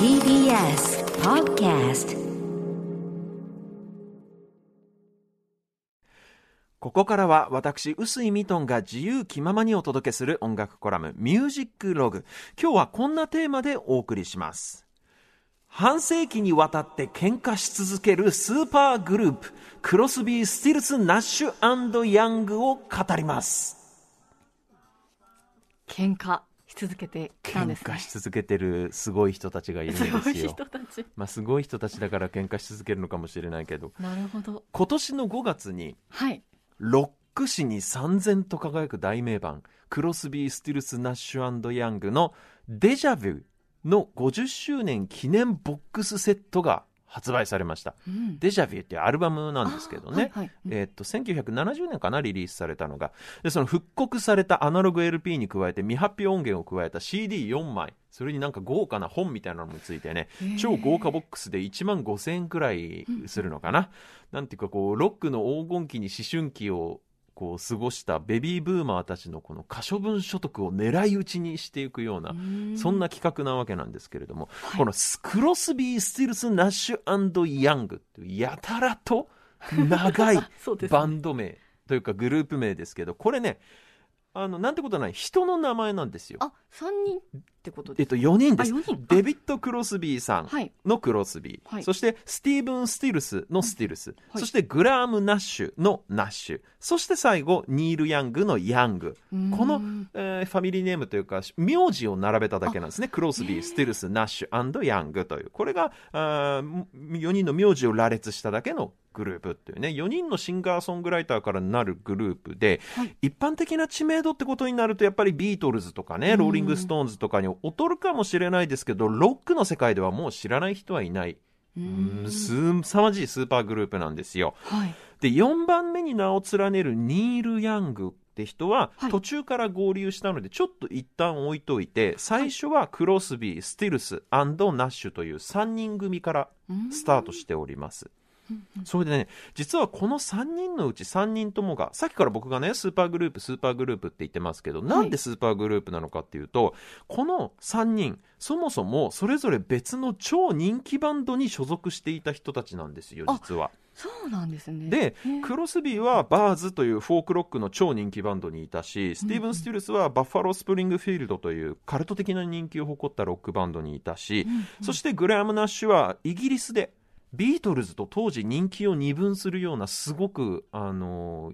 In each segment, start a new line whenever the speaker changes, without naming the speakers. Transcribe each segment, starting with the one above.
TBS Podcast
ここからは私、臼井ミトンが自由気ままにお届けする音楽コラム、ミュージックログ。今日はこんなテーマでお送りします。半世紀にわたって喧嘩し続けるスーパーグループ、クロスビー・スティルス・ナッシュヤングを語ります。
喧嘩し続けてきたんですね。
喧嘩し続けてるすごい人たちがいるんですよ。
すごい人たち。
まあ、すごい人たちだから喧嘩し続けるのかもしれないけど、
なるほど。
今年の5月に
はい。
ロック史に燦然と輝く大名盤クロスビー・スティルス・ナッシュヤングの「デジャビュ」の50周年記念ボックスセットが発売されました。
うん
デジャビュっていうアルバムなんですけどね。
はいはいうん
えーっと、1970年かな、リリースされたのが。で、その復刻されたアナログ LP に加えて未発表音源を加えた CD4 枚。それになんか豪華な本みたいなのもついてね、超豪華ボックスで1万5000円くらいするのかな。なんていうかこう、ロックの黄金期に思春期をこう過ごしたベビーブーマーたちのこの可処分所得を狙い撃ちにしていくような、
ん。
そんな企画なわけなんですけれども、
はい。
このクロスビー・スティルス・ナッシュヤングっていうやたらと長い バンド名というかグループ名ですけどこれねあのなんてことはない。人の名前なんですよ。
あ三人ってこと
えっと、
です。
4人。です。デビッド・クロスビーさん
はい
のクロスビー、
はい。
そしてスティーブン・スティルスのスティルス、
はい。
そしてグラーム・ナッシュのナッシュ、そして最後、ニール・ヤングのヤング。
うん。
この、えーファミリーネームというか、名字を並べただけなんですね。クロスビー、スティルス、ナッシュヤングという。これが、あ4人の名字を羅列しただけのグループっていうね、4人のシンガーソングライターからなるグループで、
はい。
一般的な知名度ってことになると、やっぱりビートルズとかね、ローリング・ストーンズとかに劣るかもしれないですけど、ロックの世界ではもう知らない人はいない、すさまじいスーパーグループなんですよ。
はい。
で4番目に名を連ねるニール・ヤングって人は、
はい。
途中から合流したのでちょっと一旦置いといて最初はクロスビー、スティルスナッシュという3人組からスタートしております。それでね実はこの3人のうち3人ともがさっきから僕がねスーパーグループスーパーグループって言ってますけど、なんでスーパーグループなのかっていうとこの3人そもそもそれぞれ別の超人気バンドに所属していた人たちなんですよ
あ
実は。
そうなんですね。
でクロスビーはバーズというフォークロックの超人気バンドにいたしスティーブン・スティルスはバッファロー・スプリングフィールドというカルト的な人気を誇ったロックバンドにいたし、そしてグラム・ナッシュはイギリスでビートルズと当時人気を二分するようなすごく、あの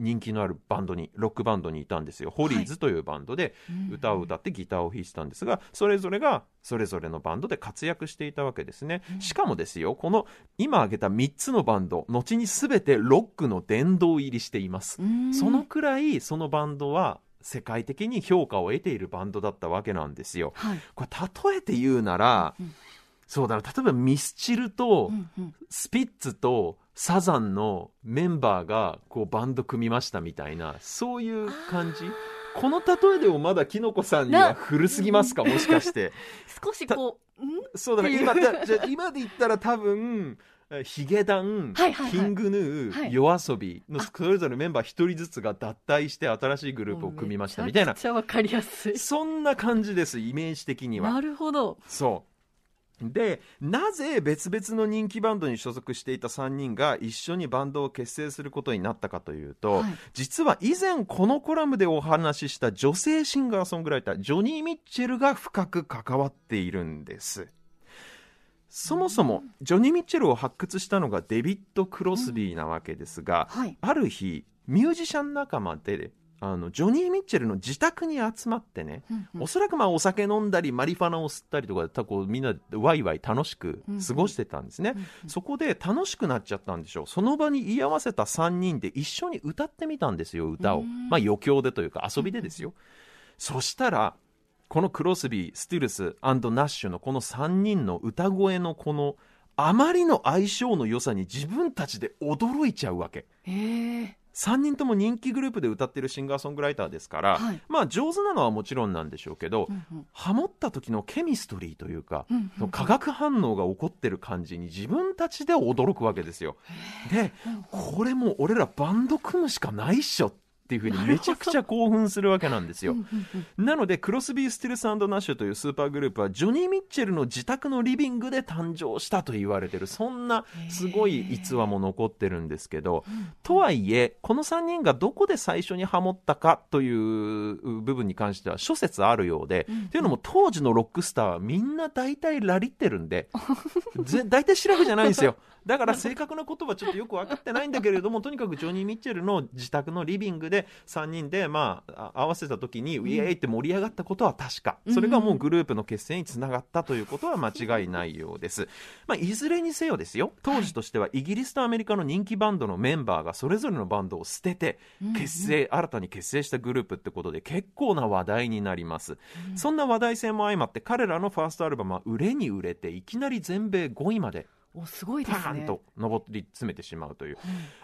人気のあるバンドにロックバンドにいたんですよ。ホリーズというバンドで歌を歌ってギターを弾いてたんですがそれぞれがそれぞれのバンドで活躍していたわけですね。しかもですよこの今挙げた3つのバンド後に全てロックの殿堂入りしています。
うん。
そのくらいそのバンドは世界的に評価を得ているバンドだったわけなんですよ。
はい。
これ例えて言うなら、
うん
そうだな。例えばミスチルとスピッツとサザンのメンバーがこうバンド組みましたみたいなそういう感じ？この例えでもまだキノコさんには
な
古すぎますか？もしかして。
少しこう、ん？
そうだね。今だじゃあ今で言ったら多分えヒゲダン、
はいはいはい。
キングヌー、
はい。
夜遊びのそれぞれメンバー一人ずつが脱退して新しいグループを組みましたみたいな。
めちゃくちゃわかりやすい。
そんな感じですイメージ的には。
なるほど。
そうでなぜ別々の人気バンドに所属していた3人が一緒にバンドを結成することになったかというと、
はい。
実は以前このコラムでお話しした女性シンガーソングライタージョニー・ミッチェルが深く関わっているんです。そもそもジョニー・ミッチェルを発掘したのがデビッド・クロスビーなわけですが、
はい。
ある日ミュージシャン仲間であのジョニー・ミッチェルの自宅に集まってね、おそらくまあお酒飲んだりマリファナを吸ったりとかでたこうみんなでワイワイ楽しく過ごしてたんですね、そこで楽しくなっちゃったんでしょう。その場に居合わせた3人で一緒に歌ってみたんですよ歌を。
うん。
まあ余興でというか遊びでですよ。そしたらこのクロスビースティルスナッシュのこの3人の歌声のこのあまりの相性の良さに自分たちで驚いちゃうわけ。
へえ。
3人とも人気グループで歌ってるシンガーソングライターですから、
はい。
まあ上手なのはもちろんなんでしょうけど、
うんうん。
ハモった時のケミストリーというか、
うんうん
化学反応が起こってる感じに自分たちで驚くわけですよ。で、これもう俺らバンド組むしかないっしょっっていうふうにめちゃくちゃ興奮するわけなんですよ
うん。うんうん
なので、クロスビー・スティルスナッシュというスーパーグループは、ジョニー・ミッチェルの自宅のリビングで誕生したと言われてる、そんなすごい逸話も残ってるんですけど、とはいえ、この3人がどこで最初にハモったかという部分に関しては諸説あるようで、というのも当時のロックスターはみんな大体ラリってるんで、ぜ大体シラフじゃないんですよ。だから正確なことはちょっとよく分かってないんだけれども、とにかくジョニー・ミッチェルの自宅のリビングで3人で、まあ、あ合わせた時に、ウィエーイって盛り上がったことは確か。それがもうグループの結成につながったということは間違いないようです。まあ、いずれにせよですよ、当時としてはイギリスとアメリカの人気バンドのメンバーがそれぞれのバンドを捨てて、結成、新たに結成したグループってことで結構な話題になります。そんな話題性も相まって彼らのファーストアルバムは売れに売れていきなり全米5位まで
おすごいで
パ
すね。
ーンと上り詰めてしまうという、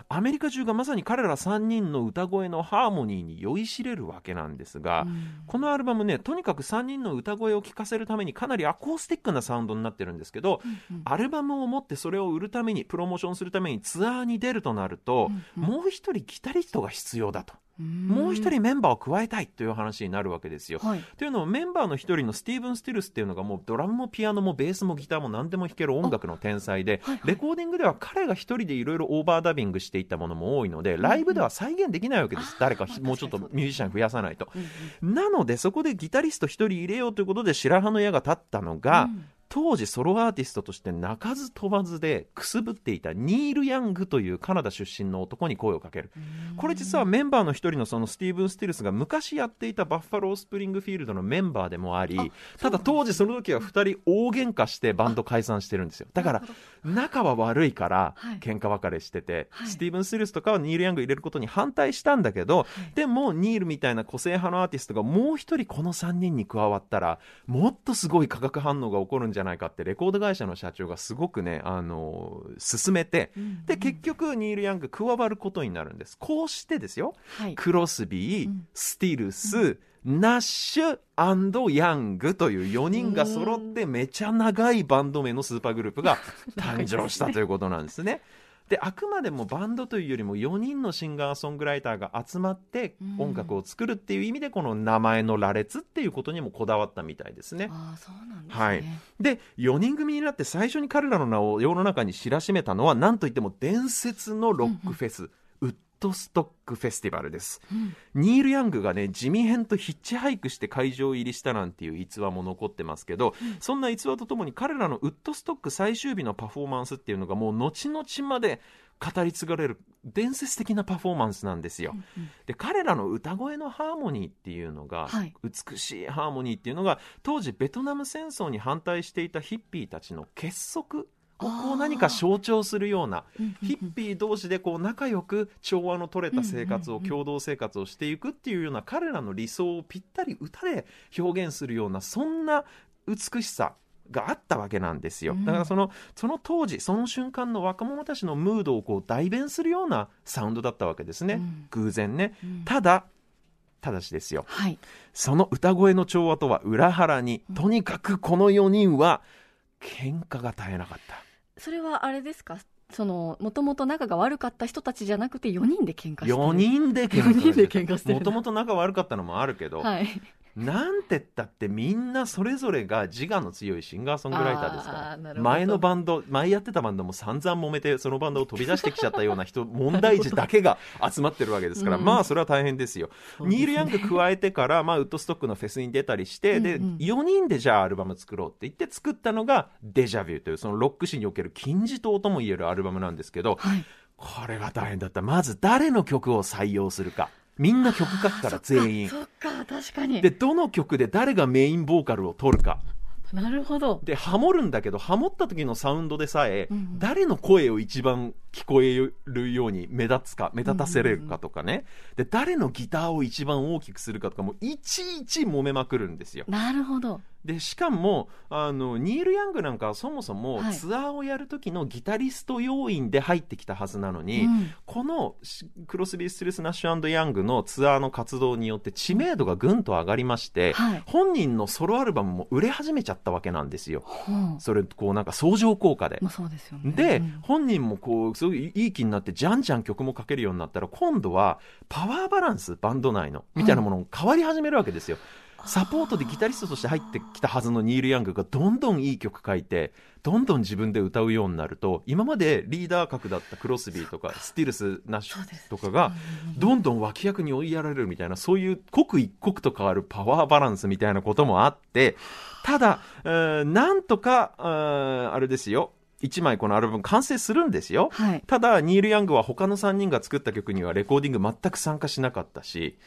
アメリカ中がまさに彼ら3人の歌声のハーモニーに酔いしれるわけなんですが、このアルバムねとにかく3人の歌声を聴かせるためにかなりアコースティックなサウンドになってるんですけど、アルバムを持ってそれを売るためにプロモーションするためにツアーに出るとなると、もう一人ギタリストが必要だと。もう一人メンバーを加えたいという話になるわけですよ。
はい
というのもメンバーの一人のスティーブン・スティルスっていうのがもうドラムもピアノもベースもギターも何でも弾ける音楽の天才で、
はいはい
レコーディングでは彼が一人でいろいろオーバーダビングしていったものも多いので、ライブでは再現できないわけです。誰か
まあ
もうちょっとミュージシャン増やさないと。
うんうん
なのでそこでギタリスト一人入れようということで白羽の矢が立ったのが、
うん
当時ソロアーティストとして鳴かず飛ばずでくすぶっていたニール・ヤングというカナダ出身の男に声をかける。これ実はメンバーの一人のそのスティーブン・スティルスが昔やっていたバッファロー・スプリングフィールドのメンバーでもあり、ただ当時その時は二人大喧嘩してバンド解散してるんですよ。だから仲は悪いから
はい。
喧嘩別れしてて、
はい。
スティーブン・スティルスとかはニール・ヤング入れることに反対したんだけど、でもニールみたいな個性派のアーティストがもう一人この3人に加わったらもっとすごい化学反応が起こるんじゃないかってレコード会社の社長がすごくねあの進めて、で結局ニール・ヤング加わることになるんです。こうしてですよ。
はい。
クロスビー、
うん。
スティルス、ナッシュヤングという4人が揃ってめちゃ長いバンド名のスーパーグループが誕生したということなんですね。であくまでもバンドというよりも4人のシンガーソングライターが集まって音楽を作るっていう意味でこの名前の羅列っていうことにもこだわったみたいですね。
ああ、そうなんですね。
はい、で4人組になって最初に彼らの名を世の中に知らしめたのは何といっても伝説のロックフェス、ウッドストックフェスティバルです、ニール・ヤングがね地味編とヒッチハイクして会場入りしたなんていう逸話も残ってますけど、そん。な逸話とともに彼らのウッドストック最終日のパフォーマンスっていうのがもう後々まで語り継がれる伝説的なパフォーマンスなんですよ、で彼らの歌声のハーモニーっていうのが、
はい。
美しいハーモニーっていうのが当時ベトナム戦争に反対していたヒッピーたちの結束をこう何か象徴するようなヒッピー同士でこう仲良く調和の取れた生活を共同生活をしていくっていうような彼らの理想をぴったり歌で表現するようなそんな美しさがあったわけなんですよ。だからそのその当時その瞬間の若者たちのムードをこう代弁するようなサウンドだったわけですね、
うん
偶然ね。
うん
ただただしですよ
はい。
その歌声の調和とは裏腹に、とにかくこの4人は喧嘩が絶えなかった。
それはあれですか？その、もともと仲が悪かった人たちじゃなくて4人で喧嘩してる。
4人で喧嘩
4人で喧嘩してる
もともと仲悪かったのもあるけど、
はい。
なんてったってみんなそれぞれが自我の強いシンガーソングライターですから。前のバンド前やってたバンドも散々揉めてそのバンドを飛び出してきちゃったような人問題児だけが集まってるわけですから、
うん。
まあそれは大変ですよ。
ですね。
ニール・ヤング加えてから、まあ、ウッドストックのフェスに出たりして、で
うん。うん
4人でじゃあアルバム作ろうって言って作ったのが「デジャビュー」というそのロック史における金字塔ともいえるアルバムなんですけど、
はい。
これが大変だった。まず誰の曲を採用するかみんな曲書くから全員
そっか、確かに。
でどの曲で誰がメインボーカルを取るか
なるほど。
でハモるんだけどハモった時のサウンドでさえ、
うん
誰の声を一番聞こえるように目立つか目立たせれるかとかね、で誰のギターを一番大きくするかとかもいちいち揉めまくるんですよ
なるほど。
でしかもあのニール・ヤングなんかはそもそも
はい
ツアーをやる時のギタリスト要員で入ってきたはずなのに、
うん
このしクロスビー・スティルス・ナッシュヤングのツアーの活動によって知名度がぐんと上がりまして、
はい
本人のソロアルバムも売れ始めちゃったわけなんですよ。それこうなんか相乗効果で。
まあそうですよね。
で、
うん
本人もこうすごいいい気になって、じゃんじゃん曲もかけるようになったら、今度はパワーバランス、バンド内の、みたいなものが変わり始めるわけですよ。サポートでギタリストとして入ってきたはずのニール・ヤングがどんどんいい曲書いて、どんどん自分で歌うようになると、今までリーダー格だったクロスビーとか、スティルス・ナッシュとかが、どんどん脇役に追いやられるみたいな、そういう刻一刻と変わるパワーバランスみたいなこともあって、ただ、えーなんとか、えーあれですよ、1枚このアルバム完成するんですよ。
はい。
ただ、ニール・ヤングは他の3人が作った曲にはレコーディング全く参加しなかったし、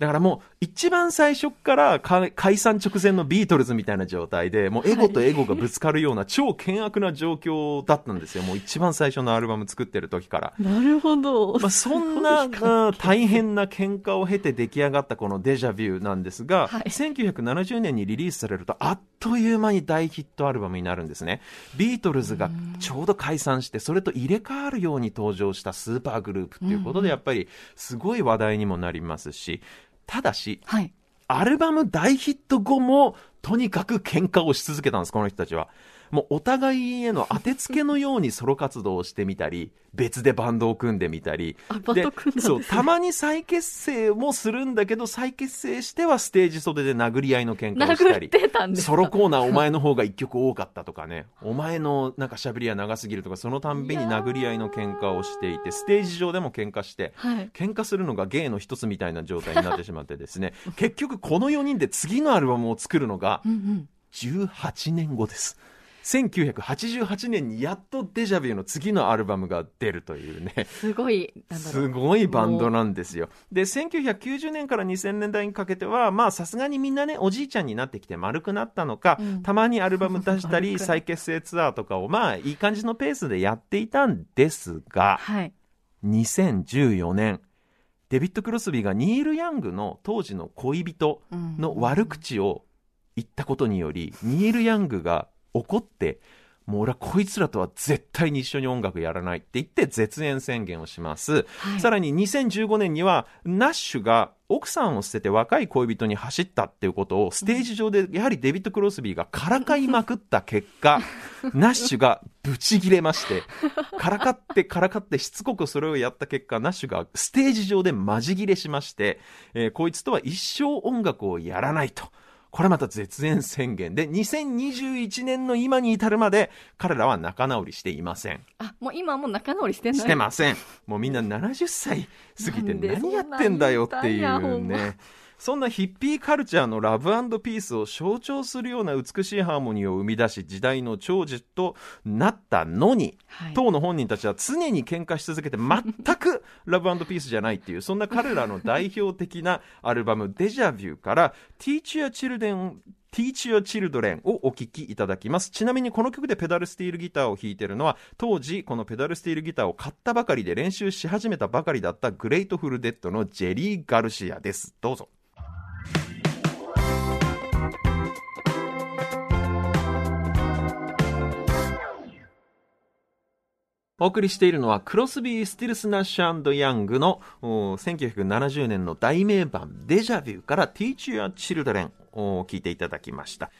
だからもう一番最初からか解散直前のビートルズみたいな状態で、もうエゴとエゴがぶつかるような超険悪な状況だったんですよ。もう一番最初のアルバム作ってる時から。
なるほど。
まあ、そんなうん大変な喧嘩を経て出来上がったこのデジャビューなんですが、
はい
1970年にリリースされるとあっという間に大ヒットアルバムになるんですね。ビートルズがちょうど解散して、それと入れ替わるように登場したスーパーグループっていうことで、やっぱりすごい話題にもなりますし、ただし、
はい。
アルバム大ヒット後も、とにかく喧嘩をし続けたんです、この人たちは。もうお互いへの当てつけのようにソロ活動をしてみたり、別でバンドを組んでみたり。
ですね
そう、たまに再結成もするんだけど、再結成してはステージ袖で殴り合いの喧嘩をしたり。
た
ソロコーナーお前の方が一曲多かったとかね、お前のなんか喋りは長すぎるとか、そのたんびに殴り合いの喧嘩をしていて、ステージ上でも喧嘩して、
はい。
喧嘩するのが芸の一つみたいな状態になってしまってですね、結局この4人で次のアルバムを作るのが
うんうん。
18年後です。1988年にやっとデジャビューの次のアルバムが出るというね、
すごい、
す
う。
ごいバンドなんですよ。で、1990年から2000年代にかけては、まあさすがにみんなね、おじいちゃんになってきて丸くなったのか、
うん
たまにアルバム出したり、再結成ツアーとかをまあいい感じのペースでやっていたんですが、
はい。
2014年、デビッド・クロスビーがニール・ヤングの当時の恋人
うん
の悪口を言ったことにより、ニール・ヤングが怒って、もう俺はこいつらとは絶対に一緒に音楽やらないって言って絶縁宣言をします。
はい
さらに2015年には、ナッシュが奥さんを捨てて若い恋人に走ったっていうことをステージ上でやはりデビッド・クロスビーがからかいまくった結果、ナッシュがブチギレまして、からかってからかってしつこくそれをやった結果、ナッシュがステージ上でマジギレしまして、えーこいつとは一生音楽をやらないと。これまた絶縁宣言で、2021年の今に至るまで、彼らは仲直りしていません。
あ、もう今はもう仲直りしてない。
してません。もうみんな70歳過ぎて何やってんだよっていうね。そんなヒッピーカルチャーのラブピースを象徴するような美しいハーモニーを生み出し時代の長寿となったのに、
はい
当の本人たちは常に喧嘩し続けて全く ラブピースじゃないっていう、そんな彼らの代表的なアルバムデジャビューから Teach Your Children Teach Your Children をお聴きいただきます。ちなみにこの曲でペダルスティールギターを弾いてるのは、当時このペダルスティールギターを買ったばかりで練習し始めたばかりだったグレイトフルデッドのジェリー・ガルシアです。どうぞ。お送りしているのはクロスビー・スティルス・ナッシュヤングの1970年の大名版デジャビューから Teach Your Children を聞いていただきました。